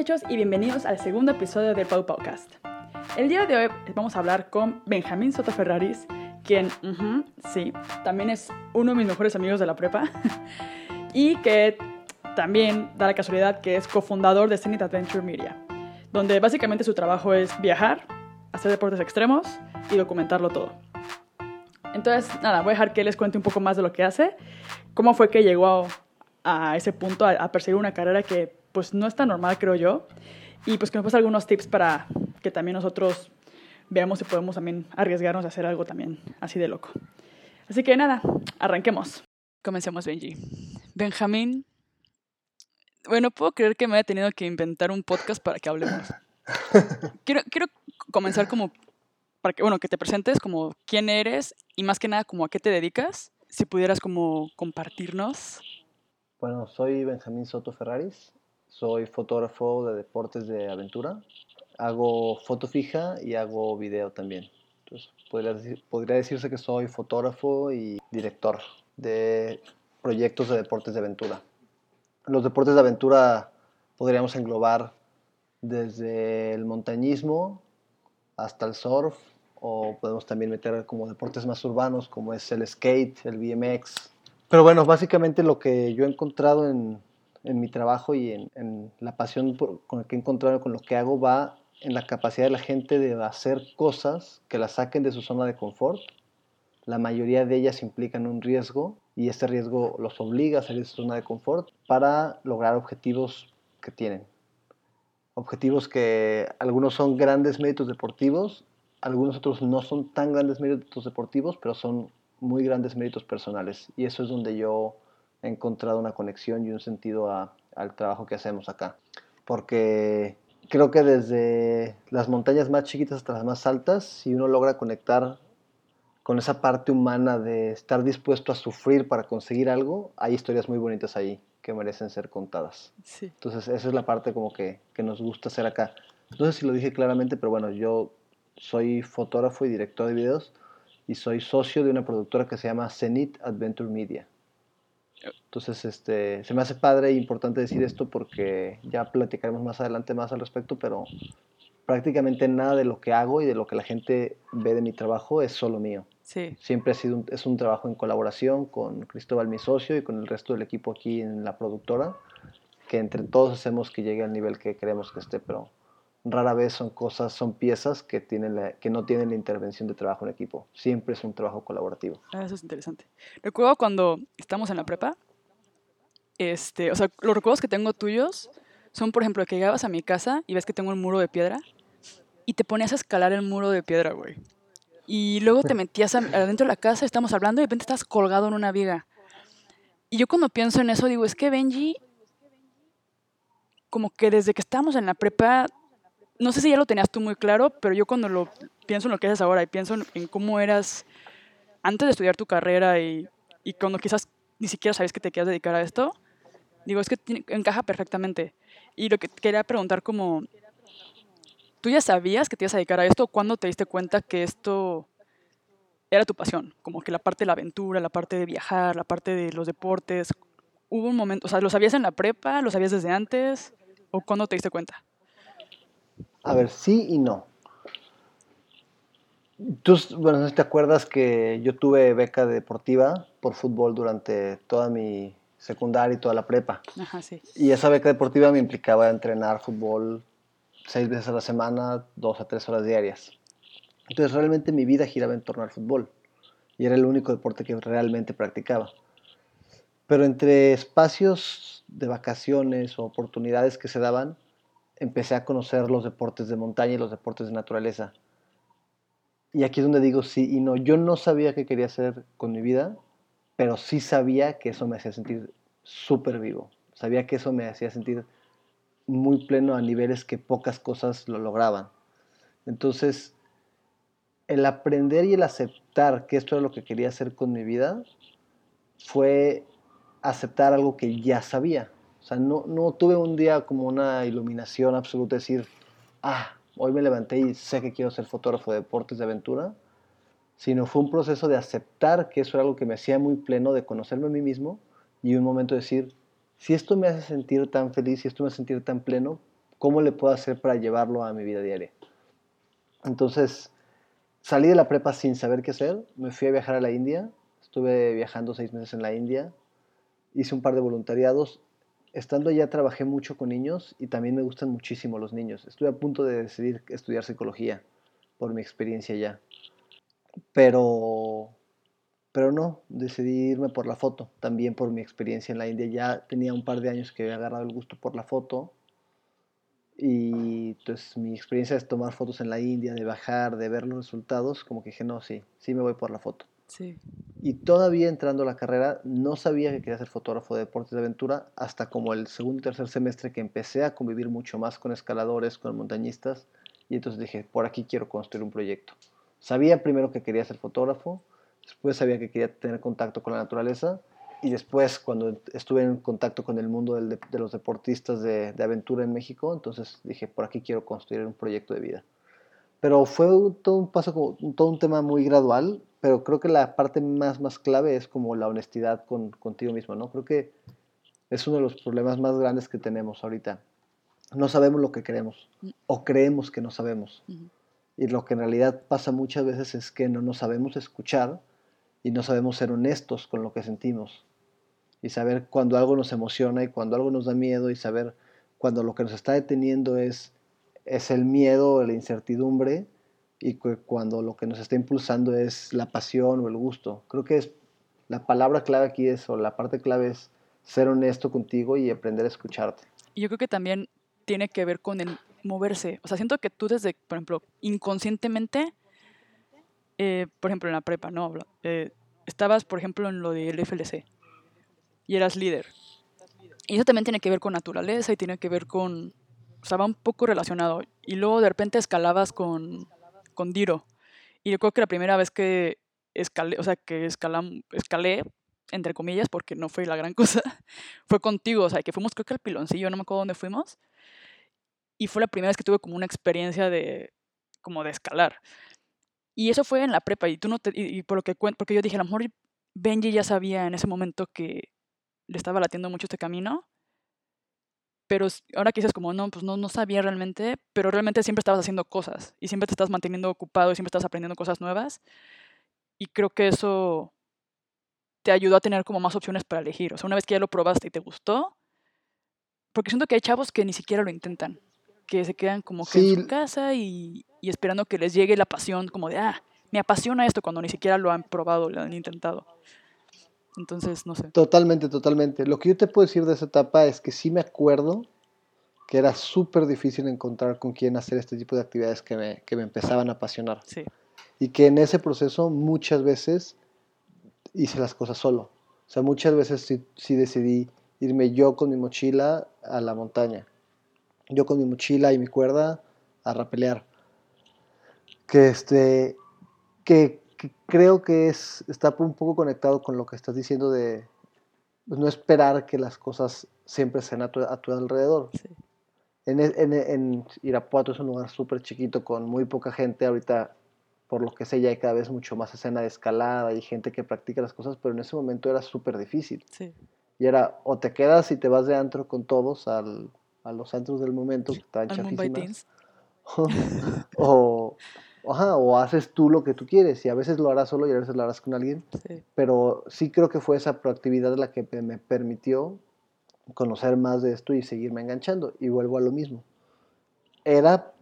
Muchachos y bienvenidos al segundo episodio del Pau Podcast. El día de hoy vamos a hablar con Benjamín Soto Ferraris, quien, sí, también es uno de mis mejores amigos de la prepa y que también da la casualidad que es cofundador de Zenith Adventure Media, donde básicamente su trabajo es viajar, hacer deportes extremos y documentarlo todo. Entonces, nada, voy a dejar que les cuente un poco más de lo que hace, cómo fue que llegó a, ese punto, a perseguir una carrera que pues no es tan normal, creo yo. Y pues que nos pase algunos tips para que también nosotros veamos si podemos también arriesgarnos a hacer algo también así de loco. Así que nada, arranquemos. Comencemos, Benji. Benjamín. Bueno, puedo creer que me haya tenido que inventar un podcast para que hablemos. Quiero, quiero comenzar como para que, bueno, que te presentes como quién eres y más que nada como a qué te dedicas. Si pudieras como compartirnos. Bueno, soy Benjamín Soto Ferraris, soy fotógrafo de deportes de aventura, hago foto fija y hago video también. Entonces, podría, podría decirse que soy fotógrafo y director de proyectos de deportes de aventura. Los deportes de aventura podríamos englobar desde el montañismo hasta el surf, o podemos también meter como deportes más urbanos como es el skate, el BMX, pero bueno, básicamente lo que yo he encontrado en, en mi trabajo y en, en la pasión por- con la que he encontrado con lo que hago va en la capacidad de la gente de hacer cosas que la saquen de su zona de confort. La mayoría de ellas implican un riesgo y este riesgo los obliga a salir de su zona de confort para lograr objetivos que tienen. Objetivos que algunos son grandes méritos deportivos, algunos otros no son tan grandes méritos deportivos, pero son muy grandes méritos personales. Y eso es donde yo he encontrado una conexión y un sentido a- al trabajo que hacemos acá. Porque creo que desde las montañas más chiquitas hasta las más altas, si uno logra conectar con esa parte humana de estar dispuesto a sufrir para conseguir algo, hay historias muy bonitas ahí que merecen ser contadas. Sí. Entonces, esa es la parte como que, que nos gusta hacer acá. No sé si lo dije claramente, pero bueno, yo soy fotógrafo y director de videos y soy socio de una productora que se llama Zenith Adventure Media. Entonces, este, se me hace padre e importante decir esto porque ya platicaremos más adelante más al respecto, pero prácticamente nada de lo que hago y de lo que la gente ve de mi trabajo es solo mío. Sí. Siempre ha sido un, es un trabajo en colaboración con Cristóbal, mi socio, y con el resto del equipo aquí en la productora, que entre todos hacemos que llegue al nivel que queremos que esté, pero rara vez son cosas, son piezas que, tienen la- que no tienen la intervención de trabajo en equipo. Siempre es un trabajo colaborativo. Ah, Eso es interesante. Recuerdo cuando estamos en la prepa, este, o sea, los recuerdos que tengo tuyos son, por ejemplo, que llegabas a mi casa y ves que tengo un muro de piedra y te ponías a escalar el muro de piedra, güey. Y luego te metías adentro de la casa, estamos hablando y de repente estás colgado en una viga. Y yo cuando pienso en eso digo, es que Benji, como que desde que estábamos en la prepa, no sé si ya lo tenías tú muy claro, pero yo cuando lo pienso en lo que haces ahora y pienso en, cómo eras antes de estudiar tu carrera y, cuando quizás ni siquiera sabes que te quieras dedicar a esto, digo, es que tiene- encaja perfectamente. Y lo que quería preguntar como, ¿tú ya sabías que te ibas a dedicar a esto? ¿Cuándo te diste cuenta que esto era tu pasión? Como que la parte de la aventura, la parte de viajar, la parte de los deportes. ¿Hubo un momento, o sea, lo sabías en la prepa, lo sabías desde antes? ¿O cuándo te diste cuenta? A ver, sí y no. Tú, bueno, te acuerdas que yo tuve beca deportiva por fútbol durante toda mi secundaria y toda la prepa. Ajá, sí. Y esa beca deportiva me implicaba entrenar fútbol seis veces a la semana, dos a tres horas diarias. Entonces realmente mi vida giraba en torno al fútbol. Y era el único deporte que realmente practicaba. Pero entre espacios de vacaciones o oportunidades que se daban, empecé a conocer los deportes de montaña y los deportes de naturaleza. Y aquí es donde digo sí y no. Yo no sabía qué quería hacer con mi vida, pero sí sabía que eso me hacía sentir súper vivo. Sabía que eso me hacía sentir muy pleno a niveles que pocas cosas lo lograban. Entonces, el aprender y el aceptar que esto era lo que quería hacer con mi vida fue aceptar algo que ya sabía. O sea, no, no tuve un día como una iluminación absoluta, decir, ah, hoy me levanté y sé que quiero ser fotógrafo de deportes de aventura, sino fue un proceso de aceptar que eso era algo que me hacía muy pleno, de conocerme a mí mismo y un momento de decir, si esto me hace sentir tan feliz, si esto me hace sentir tan pleno, ¿cómo le puedo hacer para llevarlo a mi vida diaria? Entonces, salí de la prepa sin saber qué hacer, me fui a viajar a la India, estuve viajando seis meses en la India, hice un par de voluntariados, estando allá trabajé mucho con niños y también me gustan muchísimo los niños. Estuve a punto de decidir estudiar psicología por mi experiencia allá, pero, pero no, decidí irme por la foto, también por mi experiencia en la India. Ya tenía un par de años que había agarrado el gusto por la foto y entonces mi experiencia es tomar fotos en la India, de bajar, de ver los resultados, como que dije, no, sí, sí me voy por la foto. Y todavía entrando a la carrera, no sabía que quería ser fotógrafo de deportes de aventura hasta como el segundo y tercer semestre que empecé a convivir mucho más con escaladores, con montañistas. Y entonces dije, por aquí quiero construir un proyecto. Sabía primero que quería ser fotógrafo, después sabía que quería tener contacto con la naturaleza y después cuando estuve en contacto con el mundo de, los deportistas de, de, aventura en México, entonces dije, por aquí quiero construir un proyecto de vida. Pero fue todo un paso, todo un tema muy gradual, pero creo que la parte más, más clave es como la honestidad con, contigo mismo, ¿no? Creo que es uno de los problemas más grandes que tenemos ahorita. No sabemos lo que queremos o creemos que no sabemos. Y lo que en realidad pasa muchas veces es que no nos sabemos escuchar y no sabemos ser honestos con lo que sentimos y saber cuando algo nos emociona y cuando algo nos da miedo y saber cuando lo que nos está deteniendo es, es el miedo o la incertidumbre y cuando lo que nos está impulsando es la pasión o el gusto. Creo que es la palabra clave aquí es, o la parte clave es ser honesto contigo y aprender a escucharte. Y yo creo que también tiene que ver con el moverse. O sea, siento que tú desde, por ejemplo, inconscientemente, eh, por ejemplo, en la prepa, ¿no? Eh, estabas, por ejemplo, en lo del FLC y eras líder. Y eso también tiene que ver con naturaleza y tiene que ver con, o sea, va un poco relacionado. Y luego de repente escalabas con, con Diro. Y yo creo que la primera vez que escalé, o sea, que escalam, escalé, entre comillas, porque no fue la gran cosa, fue contigo, o sea, que fuimos creo que al piloncillo, no me acuerdo dónde fuimos. Y fue la primera vez que tuve como una experiencia de, como de escalar. Y eso fue en la prepa, y tú no te, y, por lo que porque yo dije, a lo mejor Benji ya sabía en ese momento que, le estaba latiendo mucho este camino. Pero ahora que dices como, no, pues no, no sabía realmente, pero realmente siempre estabas haciendo cosas y siempre te estás manteniendo ocupado y siempre estás aprendiendo cosas nuevas. Y creo que eso te ayudó a tener como más opciones para elegir. O sea, una vez que ya lo probaste y te gustó, porque siento que hay chavos que ni siquiera lo intentan, que se quedan como que en su casa y, y, esperando que les llegue la pasión, como de, ah, me apasiona esto cuando ni siquiera lo han probado, lo han intentado. Entonces, no sé. Totalmente, totalmente. Lo que yo te puedo decir de esa etapa es que sí me acuerdo que era súper difícil encontrar con quién hacer este tipo de actividades que me, que me empezaban a apasionar. Sí. Y que en ese proceso muchas veces hice las cosas solo. O sea, muchas veces sí, sí decidí irme yo con mi mochila a la montaña. Yo con mi mochila y mi cuerda a rapelear. Que este, que creo que es, está un poco conectado con lo que estás diciendo de pues, no esperar que las cosas siempre sean a tu, alrededor. En, en, en, Irapuato es un lugar súper chiquito con muy poca gente. Ahorita, por lo que sé, ya hay cada vez mucho más escena de escalada y gente que practica las cosas, pero en ese momento era súper difícil. Y era o te quedas y te vas de antro con todos al, a los antros del momento, que estaban chafísimas. o, o haces tú lo que tú quieres y a veces lo harás solo y a veces lo harás con alguien. Pero sí creo que fue esa proactividad la que me permitió conocer más de esto y seguirme enganchando. Y vuelvo a lo mismo. Era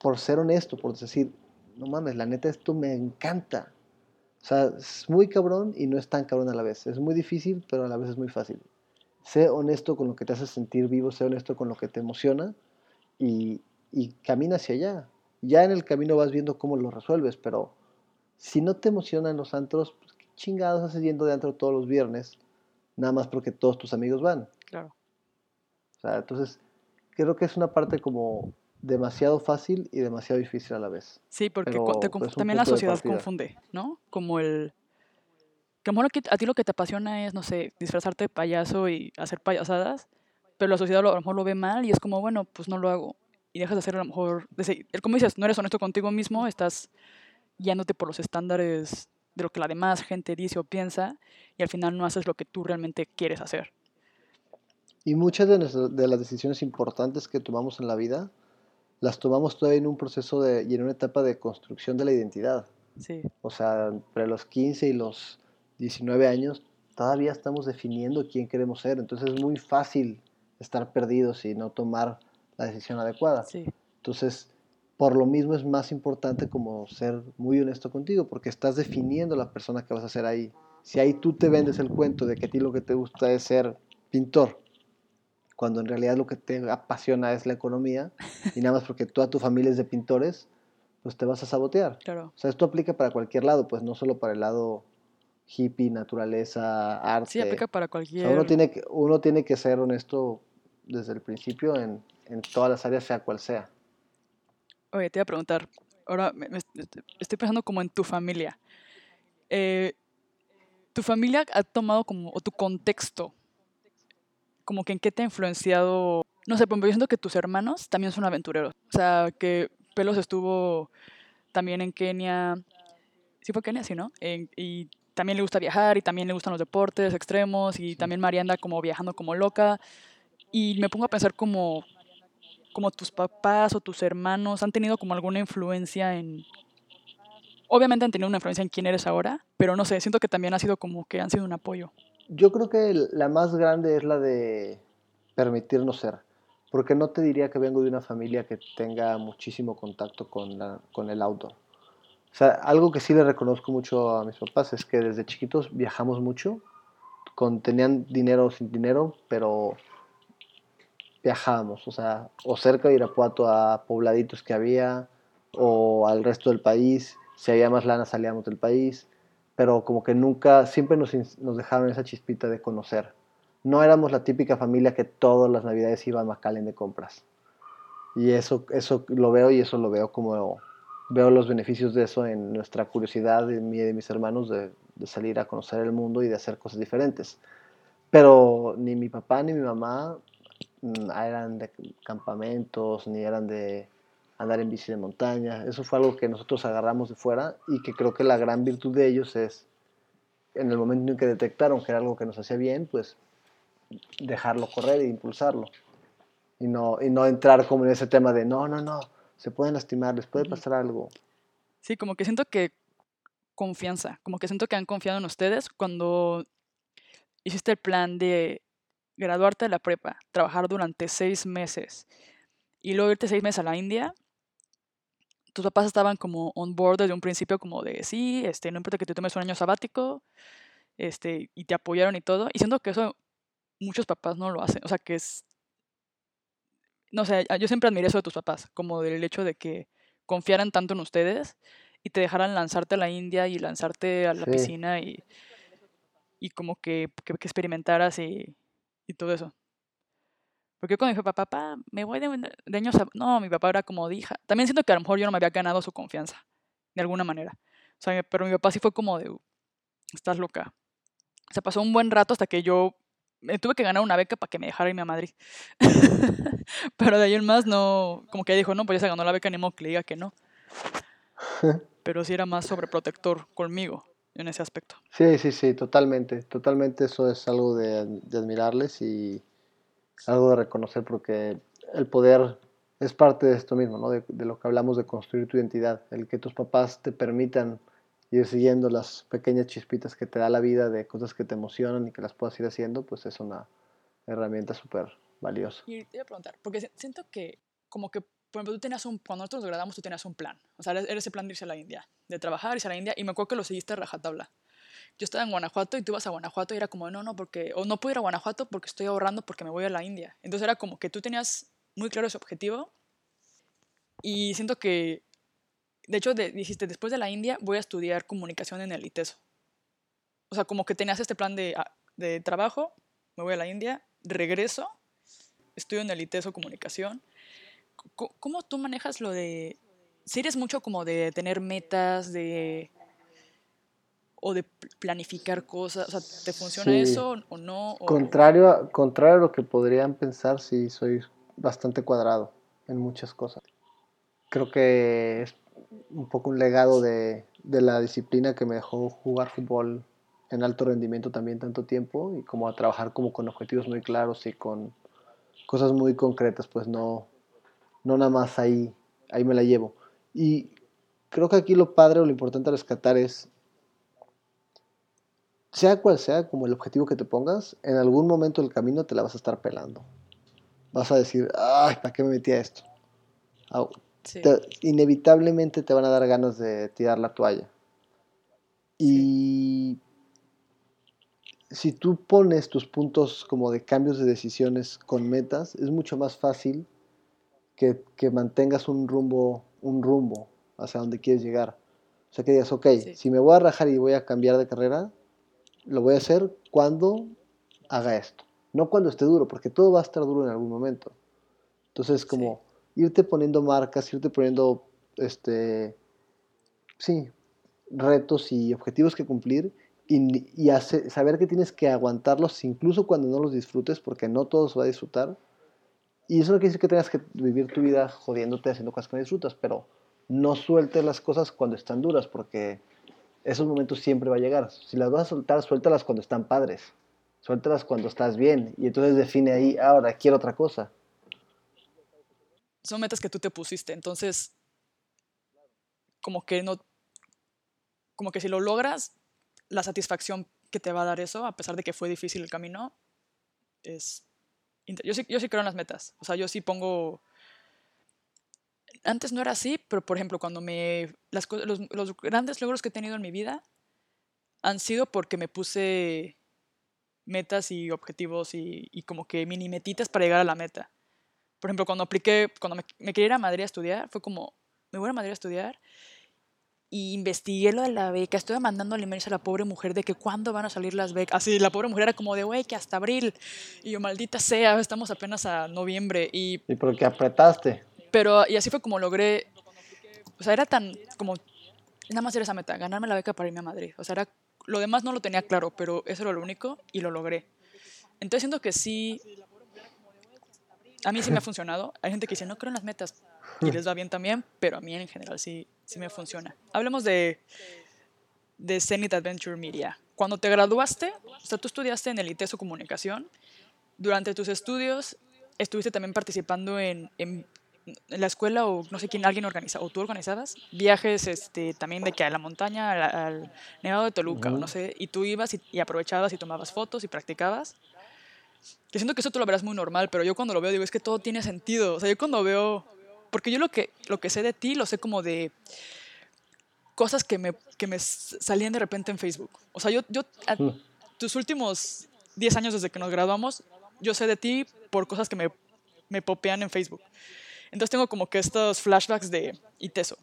por ser honesto, por decir, no mames, la neta esto me encanta. O sea, es muy cabrón y no es tan cabrón a la vez. Es muy difícil, pero a la vez es muy fácil. Sé honesto con lo que te hace sentir vivo, sé honesto con lo que te emociona y, y camina hacia allá ya en el camino vas viendo cómo lo resuelves, pero si no te emocionan los antros, pues, ¿qué chingados haces yendo de antro todos los viernes? Nada más porque todos tus amigos van. Claro. O sea, entonces, creo que es una parte como demasiado fácil y demasiado difícil a la vez. Sí, porque también la sociedad confunde, ¿no? Como el... Que a ti lo que te apasiona es, no sé, disfrazarte de payaso y hacer payasadas, pero la sociedad a lo mejor lo ve mal y es como, bueno, pues no lo hago y dejas de hacer a lo mejor, como dices, no eres honesto contigo mismo, estás guiándote por los estándares de lo que la demás gente dice o piensa y al final no haces lo que tú realmente quieres hacer. Y muchas de, de las decisiones importantes que tomamos en la vida las tomamos todavía en un proceso de, y en una etapa de construcción de la identidad. Sí. O sea, entre los 15 y los 19 años todavía estamos definiendo quién queremos ser. Entonces es muy fácil estar perdidos y no tomar la decisión adecuada. Sí. Entonces, por lo mismo es más importante como ser muy honesto contigo, porque estás definiendo la persona que vas a ser ahí. Si ahí tú te vendes el cuento de que a ti lo que te gusta es ser pintor, cuando en realidad lo que te apasiona es la economía, y nada más porque toda tu familia es de pintores, pues te vas a sabotear. Claro. O sea, esto aplica para cualquier lado, pues no solo para el lado hippie, naturaleza, arte. Sí, aplica para O cualquier... sea, uno tiene que, uno tiene que ser honesto desde el principio en, en todas las áreas, sea cual sea. Oye, te iba a preguntar, ahora me- me- estoy pensando como en tu familia. Eh, ¿Tu familia ha tomado como, o tu contexto, como que en qué te ha influenciado? No sé, pero yo siento que tus hermanos también son aventureros. O sea, que Pelos estuvo también en Kenia, sí fue Kenia, sí, ¿no? En- y también le gusta viajar y también le gustan los deportes extremos y también María anda como viajando como loca. Y me pongo a pensar como, como tus papás o tus hermanos han tenido como alguna influencia en... Obviamente han tenido una influencia en quién eres ahora, pero no sé, siento que también ha sido como que han sido un apoyo. Yo creo que la más grande es la de permitirnos ser, porque no te diría que vengo de una familia que tenga muchísimo contacto con, con el outdoor. O sea, algo que sí le reconozco mucho a mis papás es que desde chiquitos viajamos mucho, con, tenían dinero sin dinero, pero viajábamos, o sea, o cerca de Irapuato a pobladitos que había, o al resto del país, si había más lana salíamos del país, pero como que nunca, siempre nos, dejaron esa chispita de conocer. No éramos la típica familia que todas las navidades iba a McAllen de compras. Y eso, eso lo veo y eso lo veo como, veo los beneficios de eso en nuestra curiosidad de mí y de mis hermanos de, salir a conocer el mundo y de hacer cosas diferentes. Pero ni mi papá ni mi mamá eran de campamentos, ni eran de andar en bici de montaña. Eso fue algo que nosotros agarramos de fuera y que creo que la gran virtud de ellos es, en el momento en que detectaron que era algo que nos hacía bien, pues dejarlo correr e impulsarlo. Y no, y no entrar como en ese tema de, no, no, no, se pueden lastimar, les puede pasar algo. Sí, como que siento que confianza, como que siento que han confiado en ustedes cuando hiciste el plan de graduarte de la prepa, trabajar durante seis meses y luego irte seis meses a la India. Tus papás estaban como on board desde un principio como de sí, este, no importa que te tomes un año sabático, este, y te apoyaron y todo. Y siento que eso muchos papás no lo hacen. O sea, que es. No sé, yo siempre admiré eso de tus papás, como del hecho de que confiaran tanto en ustedes y te dejaran lanzarte a la India y lanzarte a la Sí. piscina y, y como que, que, que experimentaras y, y todo eso. Porque yo cuando dije, papá, papá, me voy de, de años a... No, mi papá era como dija. También siento que a lo mejor yo no me había ganado su confianza, de alguna manera. O sea, pero mi papá sí fue como de, estás loca. Se pasó un buen rato hasta que yo me tuve que ganar una beca para que me dejara irme a Madrid. pero de ahí en más no, como que dijo, no, pues ya se ganó la beca, ni modo que le diga que no. Pero sí era más sobreprotector conmigo en ese aspecto. Sí, sí, sí, totalmente. Totalmente eso es algo de, de admirarles y algo de reconocer porque el poder es parte de esto mismo, ¿no? De, de lo que hablamos de construir tu identidad, el que tus papás te permitan ir siguiendo las pequeñas chispitas que te da la vida de cosas que te emocionan y que las puedas ir haciendo, pues es una herramienta súper valiosa. Y te iba a preguntar, porque si- siento que como que, por ejemplo, tú tenías un, cuando nosotros nos graduamos, tú tenías un plan. O sea, era ese plan de irse a la India, de trabajar, irse a la India, y me acuerdo que lo seguiste a rajatabla. Yo estaba en Guanajuato y tú ibas a Guanajuato y era como, no, no, porque, o no puedo ir a Guanajuato porque estoy ahorrando porque me voy a la India. Entonces era como que tú tenías muy claro ese objetivo y siento que, de hecho, de- dijiste, después de la India voy a estudiar comunicación en el ITESO. O sea, como que tenías este plan de, ah, de trabajo, me voy a la India, regreso, estudio en el ITESO comunicación. ¿Cómo tú manejas lo de, si eres mucho como de tener metas, de o de pl- planificar cosas, o sea, ¿te funciona Sí. eso o no? O- Contrario a, contrario a lo que podrían pensar, sí soy bastante cuadrado en muchas cosas. Creo que es un poco un legado de, de la disciplina que me dejó jugar fútbol en alto rendimiento también tanto tiempo y como a trabajar como con objetivos muy claros y con cosas muy concretas, pues no, no nada más ahí, ahí me la llevo. Y creo que aquí lo padre o lo importante a rescatar es, sea cual sea como el objetivo que te pongas, en algún momento del camino te la vas a estar pelando. Vas a decir, ay, ¿para qué me metí a esto? inevitablemente te van a dar ganas de tirar la toalla. Y si tú pones tus puntos como de cambios de decisiones con metas, es mucho más fácil que, mantengas un rumbo, un rumbo hacia donde quieres llegar. O sea, que digas, ok, si me voy a rajar y voy a cambiar de carrera, lo voy a hacer cuando haga esto. No cuando esté duro, porque todo va a estar duro en algún momento. Entonces, como irte poniendo marcas, irte poniendo, este, sí, retos y objetivos que cumplir y, saber que tienes que aguantarlos incluso cuando no los disfrutes, porque no todos va a disfrutar. Y eso no quiere decir que tengas que vivir tu vida jodiéndote haciendo cosas que pero no sueltes las cosas cuando están duras, porque esos momentos siempre va a llegar. Si las vas a soltar, suéltalas cuando están padres. Suéltalas cuando estás bien. Y entonces define ahí, ahora quiero otra cosa. Son metas que tú te pusiste, entonces como que no, como que si lo logras, la satisfacción que te va a dar eso, a pesar de que fue difícil el camino, es... Yo sí, yo sí creo en las metas. O sea, yo sí pongo... Antes no era así, pero por ejemplo, cuando me... Las, los, los grandes logros que he tenido en mi vida han sido porque me puse metas y objetivos y, y, como que mini metitas para llegar a la meta. Por ejemplo, cuando apliqué, cuando me, me, quería ir a Madrid a estudiar, fue como, me voy a Madrid a estudiar y investigué lo de la beca, estuve mandando emails a la pobre mujer de que cuándo van a salir las becas. Así, la pobre mujer era como de, güey, que hasta abril. Y yo, maldita sea, estamos apenas a noviembre. Y, ¿Y por qué apretaste? Pero, y así fue como logré, o sea, era tan, como, nada más era esa meta, ganarme la beca para irme a Madrid. O sea, era, lo demás no lo tenía claro, pero eso era lo único y lo logré. Entonces siento que sí, a mí sí me ha funcionado. Hay gente que dice, no creo en las metas y les va bien también, pero a mí en general sí, sí me funciona. Hablemos de, de Zenith Adventure Media. Cuando te graduaste, o sea, tú estudiaste en el ITESO Comunicación. Durante tus estudios, estuviste también participando en, en, la escuela o no sé quién, alguien organiza, o tú organizabas viajes este, también de que a la montaña, al, Nevado de Toluca, o no sé, y tú ibas y, y, aprovechabas y tomabas fotos y practicabas. Yo siento que eso tú lo verás muy normal, pero yo cuando lo veo digo, es que todo tiene sentido. O sea, yo cuando veo porque yo lo que, lo que sé de ti lo sé como de cosas que me, que me salían de repente en Facebook. O sea, yo, yo mm. tus últimos 10 años desde que nos graduamos, yo sé de ti por cosas que me, me popean en Facebook. Entonces tengo como que estos flashbacks de Iteso.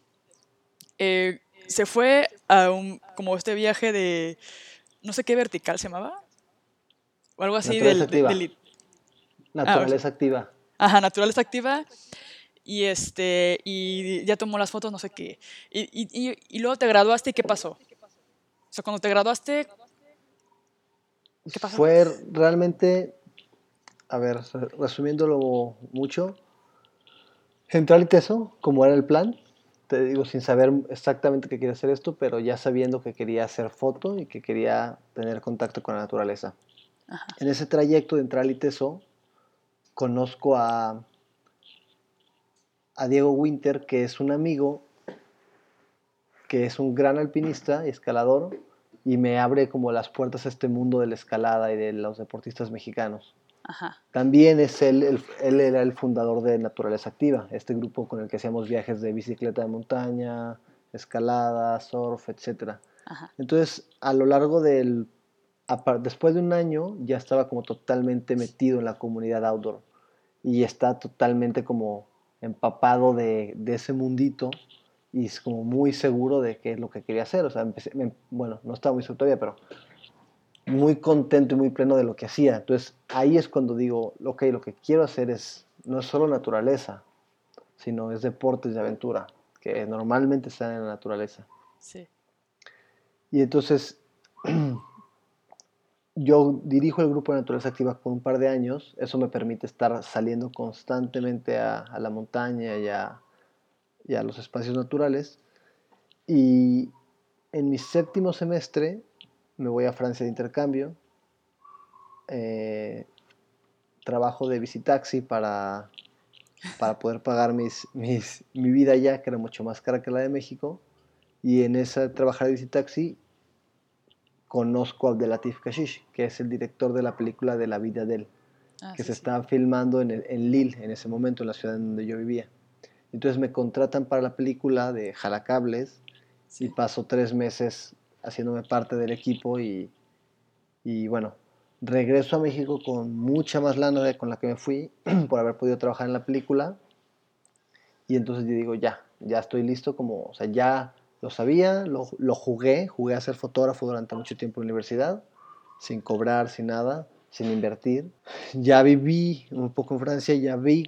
Eh, se fue a un, como este viaje de, no sé qué vertical se llamaba, o algo así naturaleza del, activa. naturaleza activa. Ajá, naturaleza activa y este y ya tomó las fotos, no sé qué. Y, y, y, luego te graduaste y ¿qué pasó? O sea, cuando te graduaste, ¿qué pasó? Fue realmente, a ver, resumiéndolo mucho, entré al teso, como era el plan, te digo sin saber exactamente qué quería hacer esto, pero ya sabiendo que quería hacer foto y que quería tener contacto con la naturaleza. En ese trayecto de entrar al ITESO, conozco a a Diego Winter, que es un amigo, que es un gran alpinista y escalador, y me abre como las puertas a este mundo de la escalada y de los deportistas mexicanos. También es él, él, era el fundador de Naturaleza Activa, este grupo con el que hacíamos viajes de bicicleta de montaña, escalada, surf, etc. Entonces, a lo largo del, después de un año, ya estaba como totalmente metido en la comunidad outdoor y está totalmente como empapado de, de, ese mundito y es como muy seguro de qué es lo que quería hacer. O sea, bueno, no estaba muy seguro todavía, pero muy contento y muy pleno de lo que hacía. Entonces ahí es cuando digo, ok, lo que quiero hacer es, no es solo naturaleza, sino es deportes de aventura, que normalmente están en la naturaleza. Sí. Y entonces yo dirijo el grupo de Naturaleza Activa por un par de años, eso me permite estar saliendo constantemente a, la montaña y a, los espacios naturales. Y en mi séptimo semestre me voy a Francia de intercambio, eh, trabajo de visitaxi para, para poder pagar mis, mis, mi vida allá, que era mucho más cara que la de México, y en esa trabajar de visitaxi conozco a Abdelatif Kashish, que es el director de la película de la vida de él, Ah, que sí, se sí. estaba filmando en, el- en Lille en ese momento, en la ciudad en donde yo vivía. Entonces me contratan para la película de Jalacables y Sí. paso tres meses haciéndome parte del equipo y, y bueno, regreso a México con mucha más lana de con la que me fui por haber podido trabajar en la película y entonces yo digo ya, ya estoy listo como, o sea, ya lo sabía, lo, jugué, jugué a ser fotógrafo durante mucho tiempo en la universidad, sin cobrar, sin nada, sin invertir. Ya viví un poco en Francia, ya vi,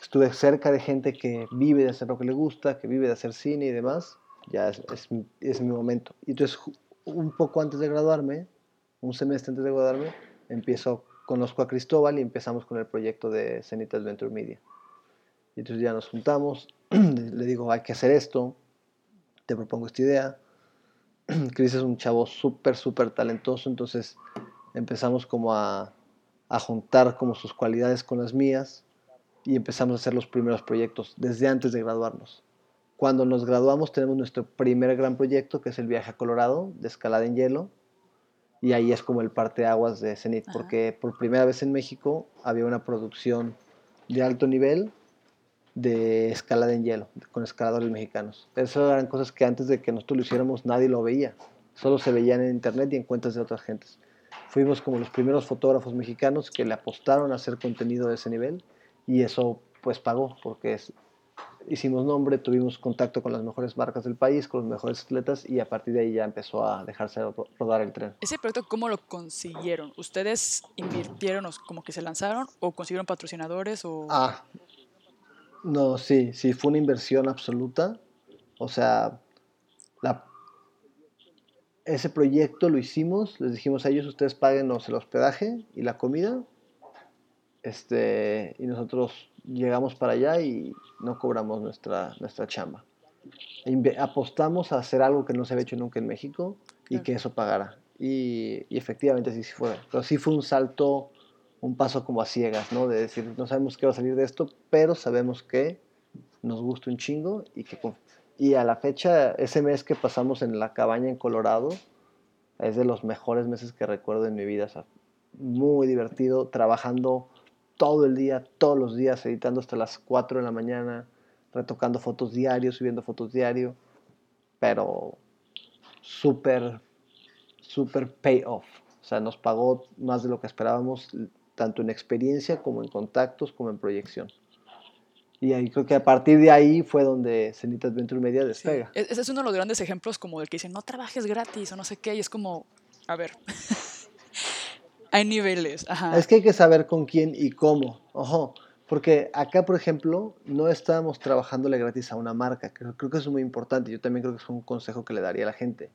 estuve cerca de gente que vive de hacer lo que le gusta, que vive de hacer cine y demás. Ya es, mi- momento. Y entonces, un poco antes de graduarme, un semestre antes de graduarme, empiezo, conozco a Cristóbal y empezamos con el proyecto de Zenith Adventure Media. Y entonces ya nos juntamos, le digo, hay que hacer esto, te propongo esta idea. Chris es un chavo súper, súper talentoso, entonces empezamos como a, a juntar como sus cualidades con las mías y empezamos a hacer los primeros proyectos desde antes de graduarnos. Cuando nos graduamos tenemos nuestro primer gran proyecto que es el viaje a Colorado de escalada en hielo y ahí es como el parteaguas de Zenith Ajá. porque por primera vez en México había una producción de alto nivel de escalada en hielo con escaladores mexicanos. Esas eran cosas que antes de que nosotros lo hiciéramos nadie lo veía, solo se veían en internet y en cuentas de otras gentes. Fuimos como los primeros fotógrafos mexicanos que le apostaron a hacer contenido de ese nivel y eso pues pagó porque es- hicimos nombre, tuvimos contacto con las mejores marcas del país, con los mejores atletas y a partir de ahí ya empezó a dejarse ro- rodar el tren. Ese proyecto, ¿cómo lo consiguieron? ¿Ustedes invirtieron o como que se lanzaron o consiguieron patrocinadores o...? Ah, no, sí, sí, fue una inversión absoluta. O sea, la, ese proyecto lo hicimos, les dijimos a ellos, ustedes páguenos el hospedaje y la comida. Este, y nosotros llegamos para allá y no cobramos nuestra, nuestra chamba. Inve- apostamos a hacer algo que no se había hecho nunca en México y Claro. que eso pagara. Y, y efectivamente así sí fue. Pero sí fue un salto, un paso como a ciegas, ¿no? De decir, no sabemos qué va a salir de esto, pero sabemos que nos gusta un chingo y que... Y a la fecha, ese mes que pasamos en la cabaña en Colorado, es de los mejores meses que recuerdo en mi vida. O muy divertido, trabajando todo el día, todos los días, editando hasta las 4 de la mañana, retocando fotos diario, subiendo fotos diario, pero súper, súper payoff. O sea, nos pagó más de lo que esperábamos, tanto en experiencia como en contactos, como en proyección. Y ahí creo que a partir de ahí fue donde Zenith Adventure Media Sí. despega. E- Ese es uno de los grandes ejemplos como del que dicen, no trabajes gratis o no sé qué, y es como, a ver, hay niveles, ajá. Es que hay que saber con quién y cómo. Ojo, porque acá, por ejemplo, no estábamos trabajándole gratis a una marca. Creo, creo que eso es muy importante. Yo también creo que es un consejo que le daría a la gente.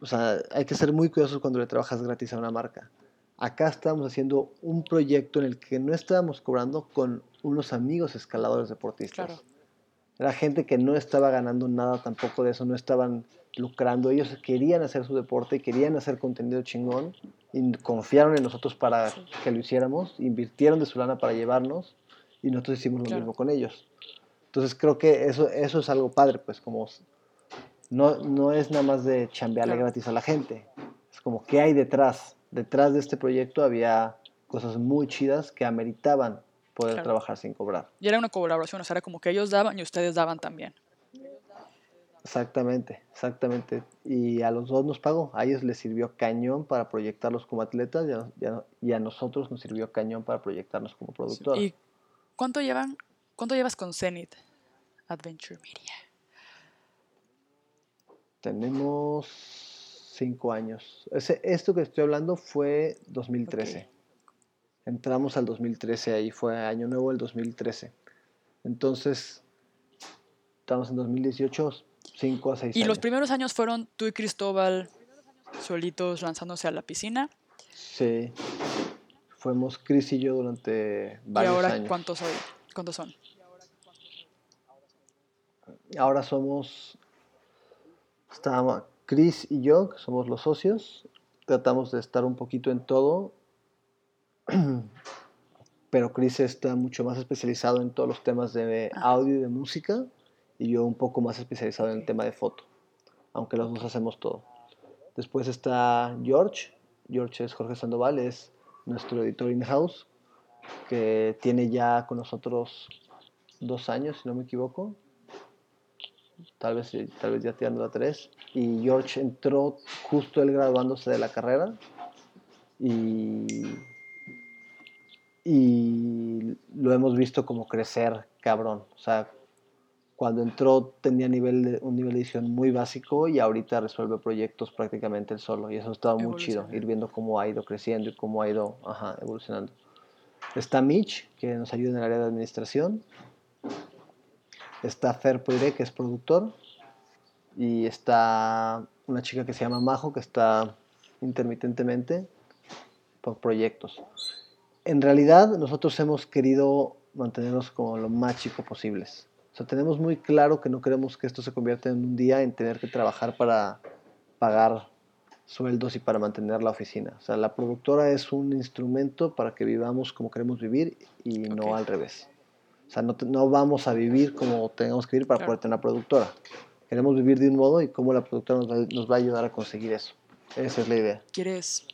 O sea, hay que ser muy cuidadosos cuando le trabajas gratis a una marca. Acá estábamos haciendo un proyecto en el que no estábamos cobrando con unos amigos escaladores deportistas. Claro. Era gente que no estaba ganando nada tampoco de eso, no estaban lucrando. Ellos querían hacer su deporte, querían hacer contenido chingón y confiaron en nosotros para Sí. que lo hiciéramos, invirtieron de su lana para llevarnos y nosotros hicimos lo Claro. mismo con ellos. Entonces creo que eso, eso es algo padre, pues como no, no es nada más de chambearle Claro. gratis a la gente, es como qué hay detrás. Detrás de este proyecto había cosas muy chidas que ameritaban poder Claro. trabajar sin cobrar. Y era una colaboración, o sea, era como que ellos daban y ustedes daban también. Exactamente, exactamente. Y a los dos nos pagó. A ellos les sirvió cañón para proyectarlos como atletas y a, y a- y a nosotros nos sirvió cañón para proyectarnos como productores. ¿Y cuánto llevan, cuánto llevas con Zenith Adventure Media? Tenemos cinco años. Ese, esto que estoy hablando fue 2013. Ok. Entramos al 2013, ahí fue año nuevo el 2013. Entonces, estamos en 2018, cinco a seis Y años. los primeros años fueron tú y Cristóbal solitos lanzándose a la piscina. Sí. Fuimos Chris y yo durante ¿Y varios ahora años. cuántos, soy, cuántos son? Ahora somos. Estábamos, Chris y yo, que somos los socios, tratamos de estar un poquito en todo, pero Chris está mucho más especializado en todos los temas de Ah. audio y de música, y yo un poco más especializado en el tema de foto, aunque los dos hacemos todo. Después está George, George es Jorge Sandoval, es nuestro editor in-house, que tiene ya con nosotros dos años, si no me equivoco. Tal vez, tal vez ya tirando a tres. Y George entró justo él graduándose de la carrera. Y, y lo hemos visto como crecer cabrón. O sea, cuando entró tenía nivel de- un nivel de edición muy básico y ahorita resuelve proyectos prácticamente él solo. Y eso está muy chido, ir viendo cómo ha ido creciendo y cómo ha ido ajá, evolucionando. Está Mitch, que nos ayuda en el área de administración. Está Fer Poiré, que es productor. Y está una chica que se llama Majo, que está intermitentemente por proyectos. En realidad, nosotros hemos querido mantenernos como lo más chico posibles. O sea, tenemos muy claro que no queremos que esto se convierta en un día en tener que trabajar para pagar sueldos y para mantener la oficina. O sea, la productora es un instrumento para que vivamos como queremos vivir y no al revés. O sea, no, no vamos a vivir como tengamos que vivir para Claro. poder tener una productora. Queremos vivir de un modo y cómo la productora nos va, nos va a ayudar a conseguir eso. Esa es la idea. ¿Quieres?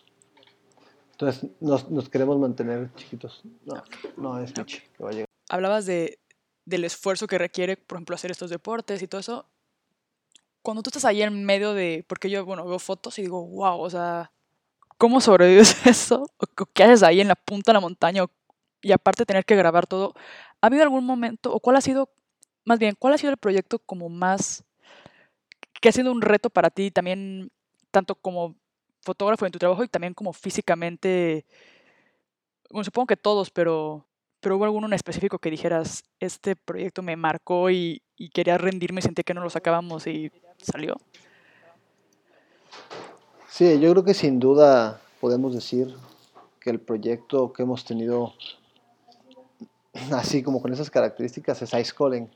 Entonces, nos, nos queremos mantener chiquitos. No, no es Mitch que va a llegar. Hablabas de, del esfuerzo que requiere, por ejemplo, hacer estos deportes y todo eso. Cuando tú estás ahí en medio de. Porque yo, bueno, veo fotos y digo, wow, o sea, ¿cómo sobrevives eso? ¿O qué- ¿Qué haces ahí en la punta de la montaña? Y aparte tener que grabar todo. ¿Ha habido algún momento, o cuál ha sido, más bien, cuál ha sido el proyecto como más, que ha sido un reto para ti también, tanto como fotógrafo en tu trabajo y también como físicamente? Bueno, supongo que todos, pero, pero hubo alguno en específico que dijeras, este proyecto me marcó y, y quería rendirme y sentí que no lo sacábamos y salió. Sí, yo creo que sin duda podemos decir que el proyecto que hemos tenido, así como con esas características, es Ice Calling.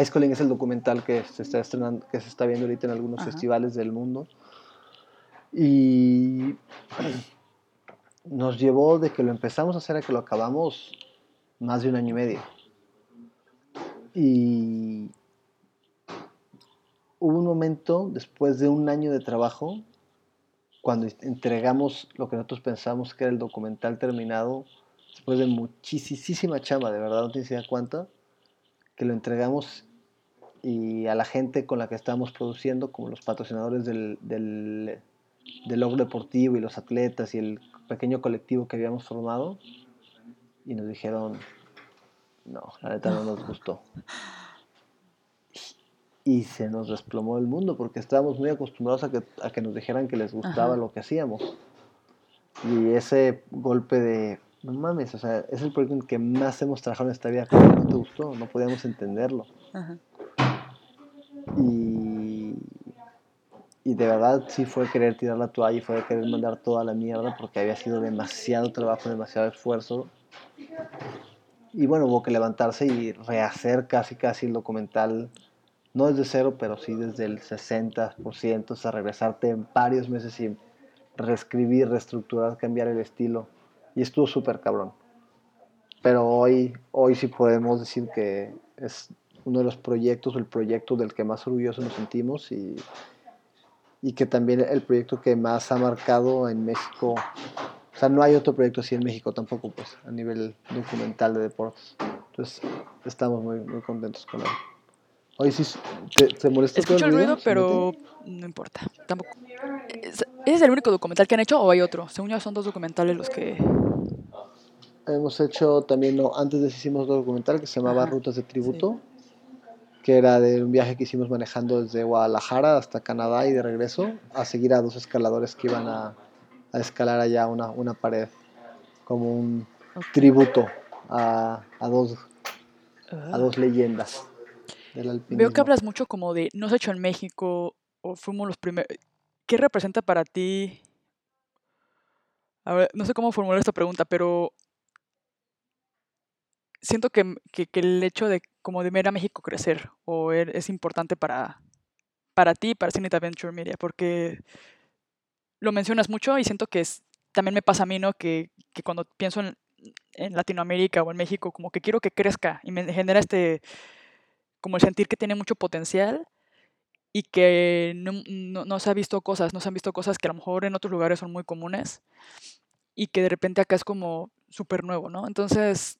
Ice Calling es el documental que se está estrenando, que se está viendo ahorita en algunos Ajá. festivales del mundo. Y nos llevó de que lo empezamos a hacer a que lo acabamos más de un año y medio. Y hubo un momento después de un año de trabajo cuando entregamos lo que nosotros pensamos que era el documental terminado, después de muchísima chamba, de verdad no tienes idea cuánta, que lo entregamos y a la gente con la que estábamos produciendo, como los patrocinadores del, del, del logro deportivo y los atletas y el pequeño colectivo que habíamos formado, y nos dijeron, no, la neta no nos gustó. Y se nos desplomó el mundo porque estábamos muy acostumbrados a que, a que nos dijeran que les gustaba Ajá. lo que hacíamos. Y ese golpe de, no mames, o sea, es el proyecto en que más hemos trabajado en esta vida, ¿cómo no te gustó? No podíamos entenderlo. Ajá. Y, y de verdad sí fue querer tirar la toalla y fue querer mandar toda la mierda porque había sido demasiado trabajo, demasiado esfuerzo. Y bueno, hubo que levantarse y rehacer casi casi el documental, no desde cero, pero sí desde el 60%, o sea, regresarte en varios meses y reescribir, reestructurar, cambiar el estilo. Y estuvo súper cabrón. Pero hoy, hoy sí podemos decir que es uno de los proyectos, el proyecto del que más orgulloso nos sentimos y, y que también el proyecto que más ha marcado en México. O sea, no hay otro proyecto así en México tampoco, pues, a nivel documental de deportes. Entonces, estamos muy, muy contentos con él. Hoy sí, ¿te, te molesta todo Escucho el ruido, ¿Se pero no importa. Tampoco. ¿Es- ¿Ese es el único documental que han hecho o hay otro? Según yo son dos documentales los que... Hemos hecho también, no, antes de eso hicimos otro documental que se llamaba Ajá, Rutas de Tributo, que era de un viaje que hicimos manejando desde Guadalajara hasta Canadá y de regreso, a seguir a dos escaladores que iban a, a escalar allá una, una pared, como un tributo a, a dos, a Ah. dos leyendas del alpinismo. Veo que hablas mucho como de no se hecho en México o fuimos los primeros. ¿Qué representa para ti? A ver, no sé cómo formular esta pregunta, pero siento que, que- que el hecho de como de ver a México crecer o er- es importante para, para ti para Cinita Venture Media? Porque lo mencionas mucho y siento que es, también me pasa a mí, ¿no? Que, que cuando pienso en, en Latinoamérica o en México, como que quiero que crezca y me genera este, como el sentir que tiene mucho potencial y que no, no, se ha visto cosas, no se han visto cosas que a lo mejor en otros lugares son muy comunes y que de repente acá es como súper nuevo, ¿no? Entonces,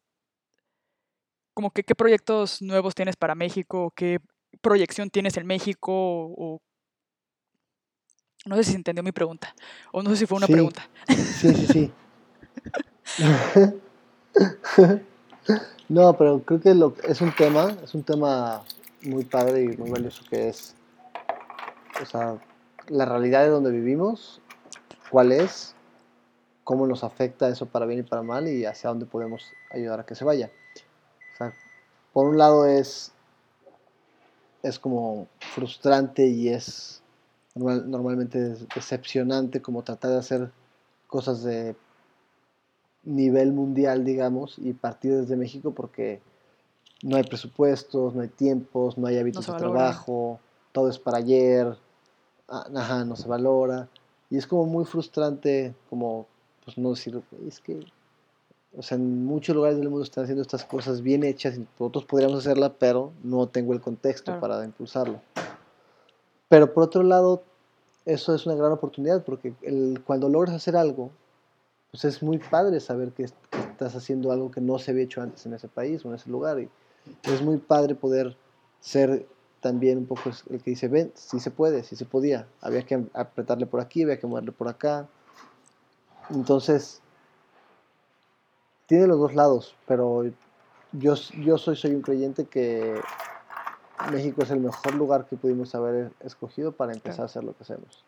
como que qué proyectos nuevos tienes para México, qué proyección tienes en México o, no sé si se entendió mi pregunta o no sé si fue una pregunta. Sí, sí, sí. no, pero creo que lo, es un tema, es un tema muy padre y muy valioso que es, o sea, la realidad de donde vivimos, cuál es, cómo nos afecta eso para bien y para mal y hacia dónde podemos ayudar a que se vaya. Por un lado es, es como frustrante y es normalmente decepcionante como tratar de hacer cosas de nivel mundial, digamos, y partir desde México porque no hay presupuestos, no hay tiempos, no hay hábitos de trabajo, todo es para ayer, ah, ajá, no se valora. Y es como muy frustrante, como, pues no decir, es que, o sea, en muchos lugares del mundo están haciendo estas cosas bien hechas y nosotros podríamos hacerla, pero no tengo el contexto para impulsarlo. Pero por otro lado, eso es una gran oportunidad porque el, cuando logras hacer algo, pues es muy padre saber que, estás haciendo algo que no se había hecho antes en ese país o en ese lugar. Y es muy padre poder ser también un poco el que dice, ven, si se puede, si se podía. Había que apretarle por aquí, había que moverle por acá. Entonces, tiene los dos lados, pero yo, yo soy, soy un creyente que México es el mejor lugar que pudimos haber escogido para empezar a hacer lo que hacemos.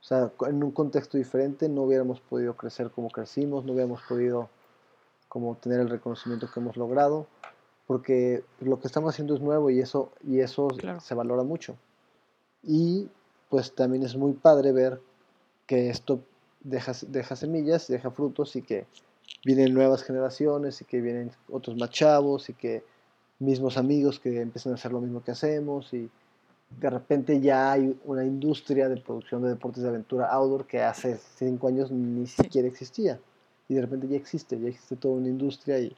O sea, en un contexto diferente no hubiéramos podido crecer como crecimos, no hubiéramos podido como tener el reconocimiento que hemos logrado, porque lo que estamos haciendo es nuevo y eso, y eso se valora mucho. Y pues también es muy padre ver que esto deja, deja semillas, deja frutos y que vienen nuevas generaciones y que vienen otros más chavos y que mismos amigos que empiezan a hacer lo mismo que hacemos y de repente ya hay una industria de producción de deportes de aventura outdoor que hace cinco años ni siquiera existía. Y de repente ya existe, ya existe toda una industria y,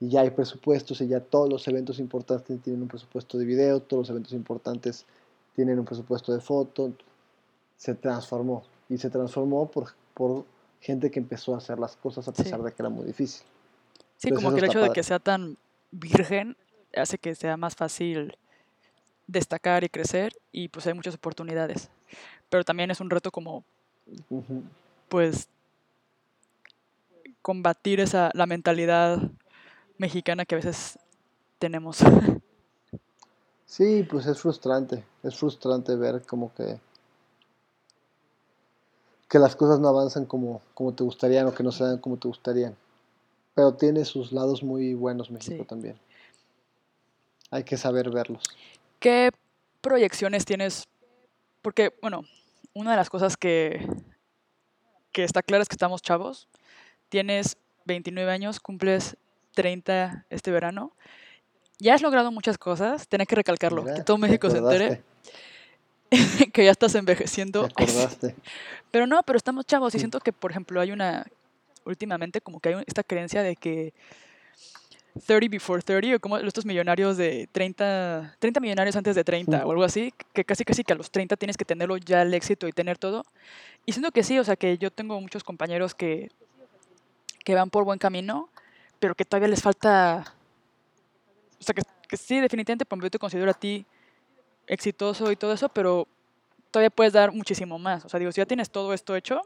y, ya hay presupuestos y ya todos los eventos importantes tienen un presupuesto de video, todos los eventos importantes tienen un presupuesto de foto. Se transformó y se transformó por, por gente que empezó a hacer las cosas a pesar de que era muy difícil. Sí, como que el hecho de que sea tan virgen hace que sea más fácil destacar y crecer y pues hay muchas oportunidades. Pero también es un reto como, pues, combatir esa, la mentalidad mexicana que a veces tenemos. Sí, pues es frustrante, es frustrante ver como que que las cosas no avanzan como, como te gustarían o que no se dan como te gustarían. Pero tiene sus lados muy buenos México también. Hay que saber verlos. ¿Qué proyecciones tienes? Porque, bueno, una de las cosas que, que está clara es que estamos chavos. Tienes 29 años, cumples 30 este verano. Ya has logrado muchas cosas, tenés que recalcarlo, que todo México se entere. que ya estás envejeciendo. Pero no, pero estamos chavos y siento que, por ejemplo, hay una, últimamente como que hay esta creencia de que 30 before 30, o como estos millonarios de 30, 30 millonarios antes de 30 o algo así, que casi casi que a los 30 tienes que tenerlo ya el éxito y tener todo. Y siento que sí, o sea, que yo tengo muchos compañeros que, que van por buen camino, pero que todavía les falta, o sea, que, que sí, definitivamente, yo te considero a ti exitoso y todo eso, pero todavía puedes dar muchísimo más. O sea, digo, si ya tienes todo esto hecho,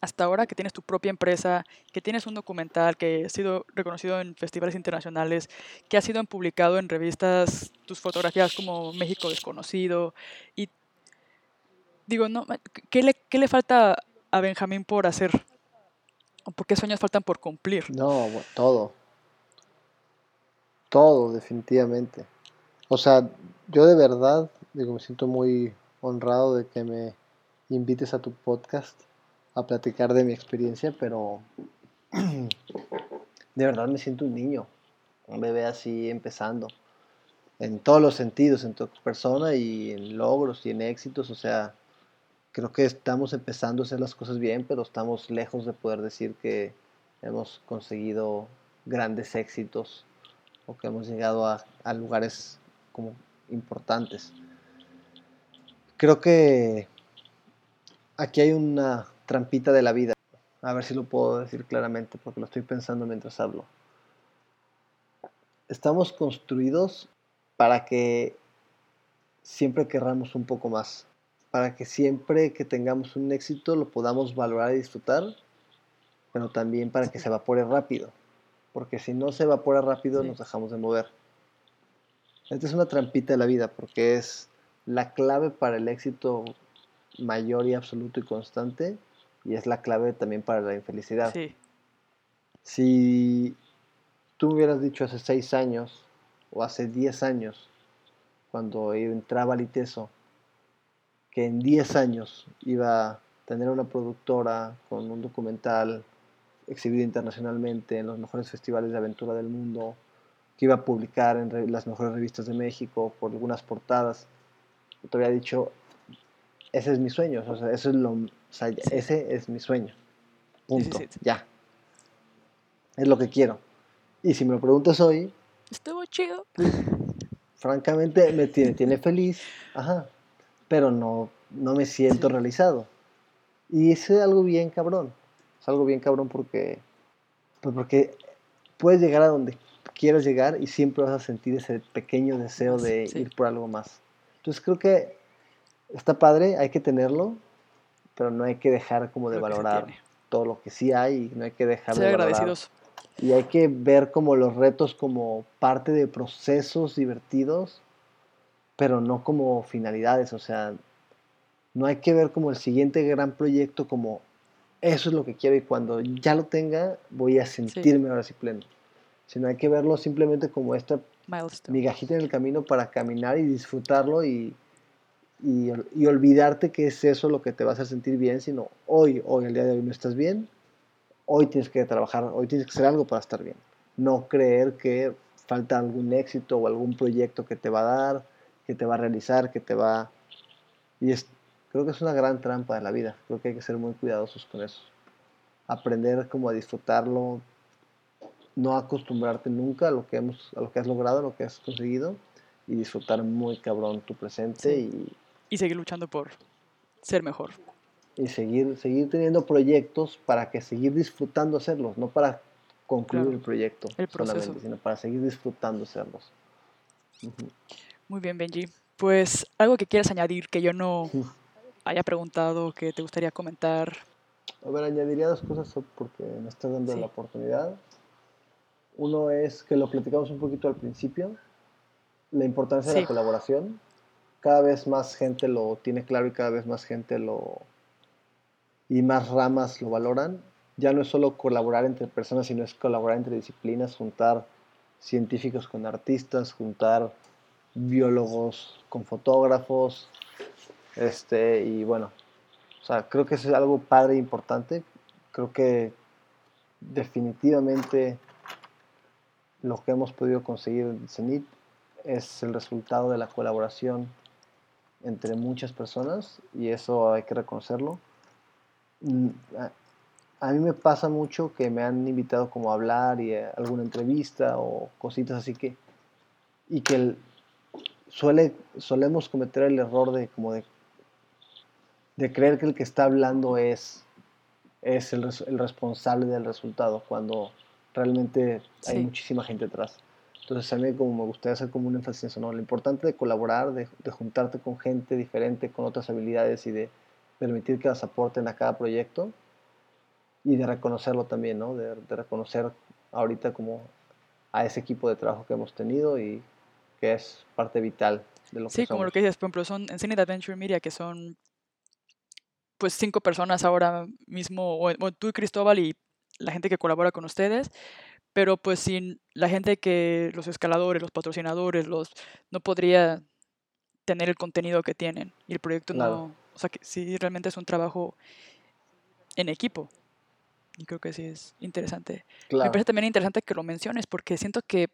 hasta ahora que tienes tu propia empresa, que tienes un documental que ha sido reconocido en festivales internacionales, que ha sido publicado en revistas tus fotografías como México desconocido y digo, no, ¿qué le, qué le falta a Benjamín por hacer? ¿O por qué sueños faltan por cumplir? No, todo. Todo, definitivamente. O sea, yo de verdad, me siento muy honrado de que me invites a tu podcast a platicar de mi experiencia, pero de verdad me siento un niño, un bebé así empezando. en todos los sentidos, en tu persona y en logros y en éxitos, o sea, creo que estamos empezando a hacer las cosas bien, pero estamos lejos de poder decir que hemos conseguido grandes éxitos o que hemos llegado a lugares como importantes. Creo que aquí hay una trampita de la vida. A ver si lo puedo decir claramente porque lo estoy pensando mientras hablo. Estamos construidos para que siempre querramos un poco más, para que siempre que tengamos un éxito lo podamos valorar y disfrutar, pero también para que se evapore rápido, porque si no se evapora rápido nos dejamos de mover. Esta es una trampita de la vida porque es la clave para el éxito mayor y absoluto y constante y es la clave también para la infelicidad. Sí. Si tú me hubieras dicho hace seis años o hace diez años, cuando entraba al ITESO, que en diez años iba a tener una productora con un documental exhibido internacionalmente en los mejores festivales de aventura del mundo, que iba a publicar en las mejores revistas de México por algunas portadas. te había dicho, ese es mi sueño, o sea, eso es lo, ese es mi sueño. Punto. Ya. Es lo que quiero. Y si me lo preguntas hoy... Estuvo chido. Francamente, me tiene, tiene feliz. Ajá. Pero no, no me siento realizado. Y es algo bien cabrón. Es algo bien cabrón porque... Pues porque puedes llegar a donde quieras llegar y siempre vas a sentir ese pequeño deseo de ir por algo más. Entonces creo que está padre, hay que tenerlo, pero no hay que dejar como de valorar todo lo que sí hay y no hay que dejar de agradecidos. Y hay que ver como los retos como parte de procesos divertidos, pero no como finalidades, o sea, no hay que ver como el siguiente gran proyecto como eso es lo que quiero y cuando ya lo tenga voy a sentirme ahora sí pleno sino hay que verlo simplemente como esta migajita en el camino para caminar y disfrutarlo y, y, olvidarte que es eso lo que te va a hacer sentir bien, sino hoy, hoy, el día de hoy no estás bien, hoy tienes que trabajar, hoy tienes que hacer algo para estar bien. No creer que falta algún éxito o algún proyecto que te va a dar, que te va a realizar, que te va... Y es, creo que es una gran trampa de la vida, creo que hay que ser muy cuidadosos con eso. Aprender como a disfrutarlo, no acostumbrarte nunca a lo que hemos, a lo que has logrado, a lo que has conseguido y disfrutar muy cabrón tu presente y, y seguir luchando por ser mejor. Y seguir, seguir teniendo proyectos para que seguir disfrutando hacerlos, no para concluir el proyecto el proceso. sino para seguir disfrutando hacerlos. Muy bien, Benji. Pues algo que quieras añadir que yo no haya preguntado, que te gustaría comentar. A ver, añadiría dos cosas porque me estás dando la oportunidad. Uno es que lo platicamos un poquito al principio, la importancia de la colaboración. Cada vez más gente lo tiene claro y cada vez más gente lo... y más ramas lo valoran. Ya no es solo colaborar entre personas, sino es colaborar entre disciplinas, juntar científicos con artistas, juntar biólogos con fotógrafos, este, y bueno, o sea, creo que eso es algo padre e importante. Creo que definitivamente lo que hemos podido conseguir en CENIT es el resultado de la colaboración entre muchas personas y eso hay que reconocerlo. Mm, a, mí me pasa mucho que me han invitado como a hablar y a alguna entrevista o cositas así que y que suele solemos cometer el error de como de, de creer que el que está hablando es es el, el responsable del resultado cuando realmente hay muchísima gente atrás. Entonces a mí como me gustaría hacer como un énfasis en eso, ¿no? Lo importante de colaborar, de, juntarte con gente diferente, con otras habilidades y de permitir que las aporten a cada proyecto y de reconocerlo también, ¿no? De, reconocer ahorita como a ese equipo de trabajo que hemos tenido y que es parte vital de lo que Sí, como lo que dices, por ejemplo, son en Cine Adventure Media que son pues cinco personas ahora mismo, o, o tú y Cristóbal y la gente que colabora con ustedes, pero pues sin la gente que los escaladores, los patrocinadores, los no podría tener el contenido que tienen y el proyecto no, o sea que sí realmente es un trabajo en equipo. Y creo que sí es interesante. Me parece también interesante que lo menciones porque siento que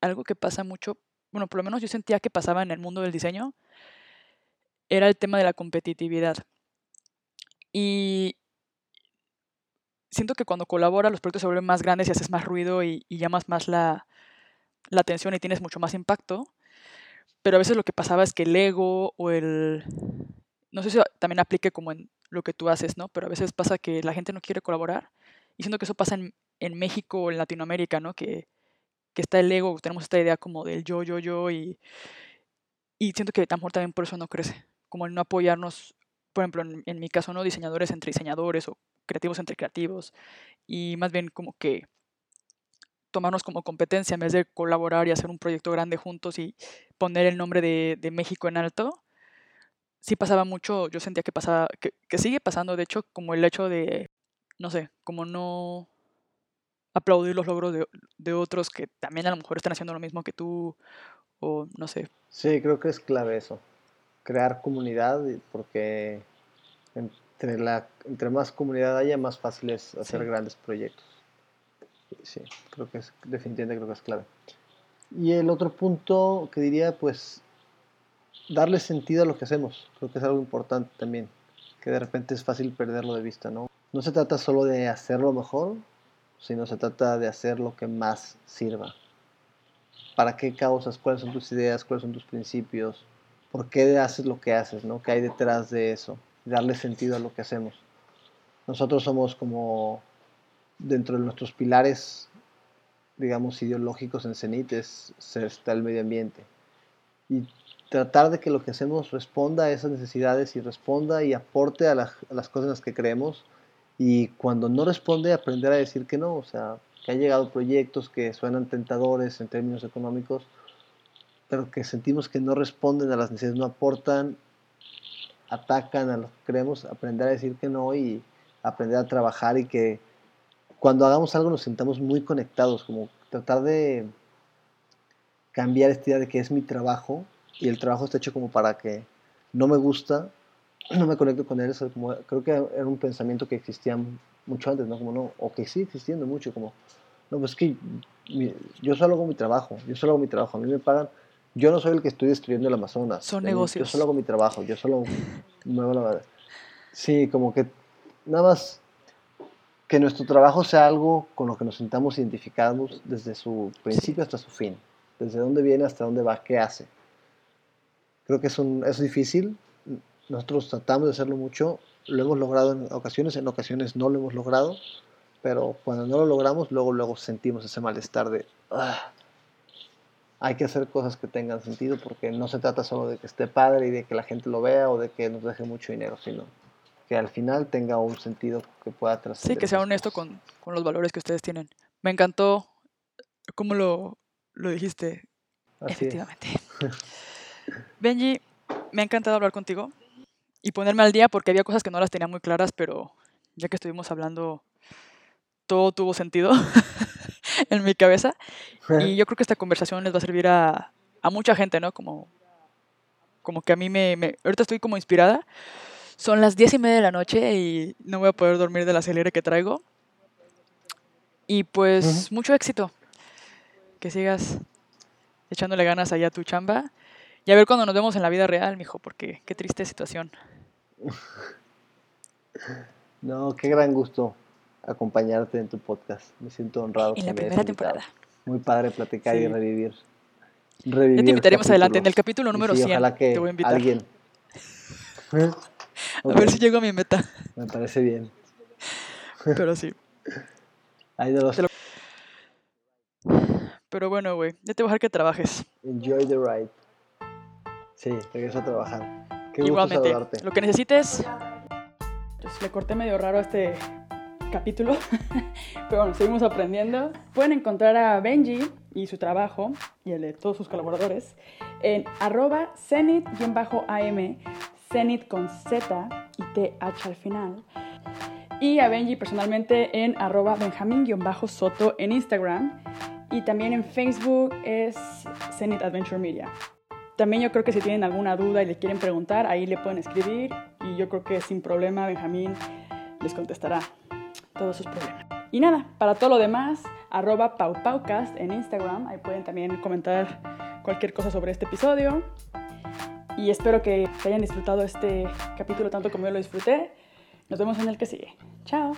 algo que pasa mucho bueno, por lo menos yo sentía que pasaba en el mundo del diseño, era el tema de la competitividad. Y siento que cuando colabora los proyectos se vuelven más grandes y haces más ruido y, llamas más la, atención y tienes mucho más impacto. Pero a veces lo que pasaba es que el ego o el... No sé si también aplique como en lo que tú haces, ¿no? Pero a veces pasa que la gente no quiere colaborar. Y siento que eso pasa en, en México o en Latinoamérica, ¿no? Que, que está el ego, tenemos esta idea como del yo, yo, yo y, y siento que mejor también por eso no crece, como el no apoyarnos, por ejemplo, en, en, mi caso, ¿no? Diseñadores entre diseñadores o creativos entre creativos y más bien como que tomarnos como competencia en vez de colaborar y hacer un proyecto grande juntos y poner el nombre de, de México en alto. Sí pasaba mucho, yo sentía que pasaba, que, que sigue pasando, de hecho, como el hecho de, no sé, como no aplaudir los logros de, de, otros que también a lo mejor están haciendo lo mismo que tú, o no sé. Sí, creo que es clave eso, crear comunidad, porque entre, la, entre más comunidad haya, más fácil es hacer grandes proyectos. Sí, creo que es, definitivamente creo que es clave. Y el otro punto que diría, pues, darle sentido a lo que hacemos. Creo que es algo importante también, que de repente es fácil perderlo de vista, ¿no? No se trata solo de hacerlo mejor, sino se trata de hacer lo que más sirva. ¿Para qué causas? ¿Cuáles son tus ideas? ¿Cuáles son tus principios? ¿Por qué haces lo que haces? ¿no? ¿Qué hay detrás de eso? Darle sentido a lo que hacemos. Nosotros somos como, dentro de nuestros pilares, digamos, ideológicos en CENIT, es, está el medio ambiente. Y tratar de que lo que hacemos responda a esas necesidades y responda y aporte a, las cosas en las que creemos y cuando no responde, aprender a decir que no. O sea, que ha llegado proyectos que suenan tentadores en términos económicos, pero que sentimos que no responden a las necesidades, no aportan, atacan a lo que creemos, aprender a decir que no y aprender a trabajar y que cuando hagamos algo nos sintamos muy conectados, como tratar de cambiar esta idea de que es mi trabajo y el trabajo está hecho como para que no me gusta, no me conecto con él, como, creo que era un pensamiento que existía mucho antes, ¿no? Como no, o que sigue existiendo mucho, como, no, pues que yo solo hago mi trabajo, yo solo hago mi trabajo, a mí me pagan, yo no soy el que estoy destruyendo el Amazonas. Son negocios. Yo solo hago mi trabajo, yo solo muevo la... Sí, como que nada más que nuestro trabajo sea algo con lo que nos sintamos identificados desde su principio hasta su fin, desde dónde viene hasta dónde va, qué hace. Creo que es, un, es difícil, nosotros tratamos de hacerlo mucho, lo hemos logrado en ocasiones, en ocasiones no lo hemos logrado, pero cuando no lo logramos, luego, luego sentimos ese malestar de, ah, hay que hacer cosas que tengan sentido porque no se trata solo de que esté padre y de que la gente lo vea o de que nos deje mucho dinero, sino que al final tenga un sentido que pueda trascender. Sí, que sea honesto con, con, los valores que ustedes tienen. Me encantó cómo lo, lo dijiste. Efectivamente. Benji, me ha encantado hablar contigo y ponerme al día porque había cosas que no las tenía muy claras, pero ya que estuvimos hablando, todo tuvo sentido en mi cabeza. Y yo creo que esta conversación les va a servir a, a mucha gente, ¿no? Como, como que a mí me, me, Ahorita estoy como inspirada. Son las diez y media de la noche y no voy a poder dormir de la acelere que traigo. Y pues mucho éxito. Que sigas echándole ganas allá a tu chamba. Y a ver cuando nos vemos en la vida real, mijo, porque qué triste situación. No, qué gran gusto acompañarte en tu podcast. Me siento honrado. En la primera temporada. Muy padre platicar y revivir. revivir ya te invitaremos adelante. En el capítulo número 100 ojalá que te voy a invitar. Alguien. A ver si llego a mi meta. Me parece bien. Pero sí. Hay de los... Pero bueno, güey, ya te voy a dejar que trabajes. Enjoy the ride. Sí, regreso a trabajar. Qué Igualmente, lo que necesites. Pues le corté medio raro a este capítulo, pero bueno, seguimos aprendiendo. Pueden encontrar a Benji y su trabajo y el de todos sus colaboradores en arroba cenit-am, cenit con Z y TH al final. Y a Benji personalmente en arroba benjamín-soto en Instagram y también en Facebook es Zenit Adventure Media. También yo creo que si tienen alguna duda y le quieren preguntar, ahí le pueden escribir y yo creo que sin problema Benjamín les contestará todos sus problemas. Y nada, para todo lo demás, arroba paupaucast en Instagram, ahí pueden también comentar cualquier cosa sobre este episodio. Y espero que hayan disfrutado este capítulo tanto como yo lo disfruté. Nos vemos en el que sigue. Chao.